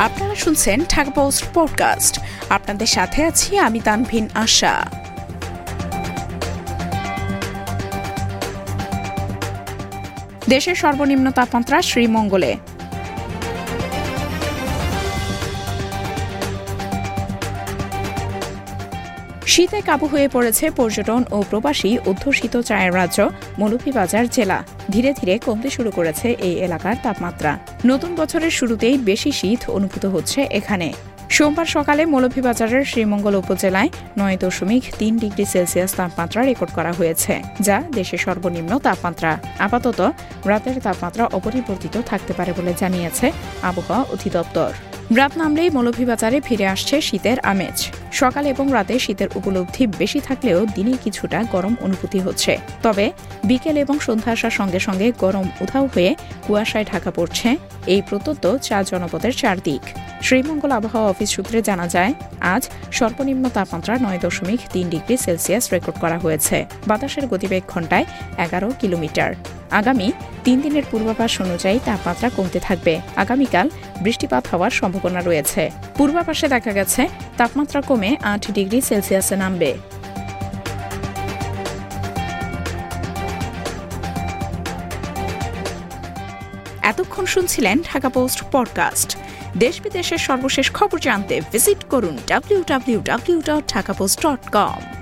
আপনারা শুনছেন Dhaka post podcast. আপনাদের সাথে আছি আমি তানভিন আশা। দেশের সর্বনিম্ন তাপমাত্রা শ্রীমঙ্গলে। শীতে কাবু হয়ে পড়েছে পর্যটন ও প্রবাসী অধ্যুষিত চায়ের রাজ্য, মৌলভীবাজার জেলা। ধীরে ধীরে কমতে শুরু করেছে এই এলাকার তাপমাত্রা। নতুন বছরের শুরুতেই বেশি শীত অনুভূত হচ্ছে এখানে। সোমবার সকালে মৌলভীবাজারের শ্রীমঙ্গল উপজেলায় নয় দশমিক তিন ডিগ্রি সেলসিয়াস তাপমাত্রা রেকর্ড করা হয়েছে, যা দেশের সর্বনিম্ন তাপমাত্রা। আপাতত রাতের তাপমাত্রা অপরিবর্তিত থাকতে পারে বলে জানিয়েছে আবহাওয়া অধিদপ্তর। রাত নামলেই মৌলভীবাজারে ফিরে আসছে শীতের আমেজ। সকাল এবং রাতে শীতের উপলব্ধি বেশি থাকলেও দিনে কিছুটা গরম অনুভূতি হচ্ছে। তবে বিকেল এবং সন্ধ্যা আসার সঙ্গে সঙ্গে গরম উধাও হয়ে কুয়াশায় ঢাকা পড়ছে এই প্রত্যন্ত চার জনপদের চারদিক। শ্রীমঙ্গল আবহাওয়া অফিস সূত্রে জানা যায়, আজ সর্বনিম্ন তাপমাত্রা নয় দশমিক তিন ডিগ্রি সেলসিয়াস রেকর্ড করা হয়েছে। বাতাসের গতিবেগ ঘন্টায় এগারো কিলোমিটার। আগামী তিন দিনের পূর্বাভাস অনুযায়ী তাপমাত্রা কমতে থাকবে। আগামীকাল বৃষ্টিপাত হওয়ার সম্ভাবনা রয়েছে। পূর্বাভাসে দেখা গেছে, তাপমাত্রা কমে আট ডিগ্রি সেলসিয়াসে নামবে। এতক্ষণ শুনছিলেন ঢাকা পোস্ট পডকাস্ট। দেশ বিদেশের সর্বশেষ খবর জানতে ভিজিট করুন W W W dot Dhaka post dot com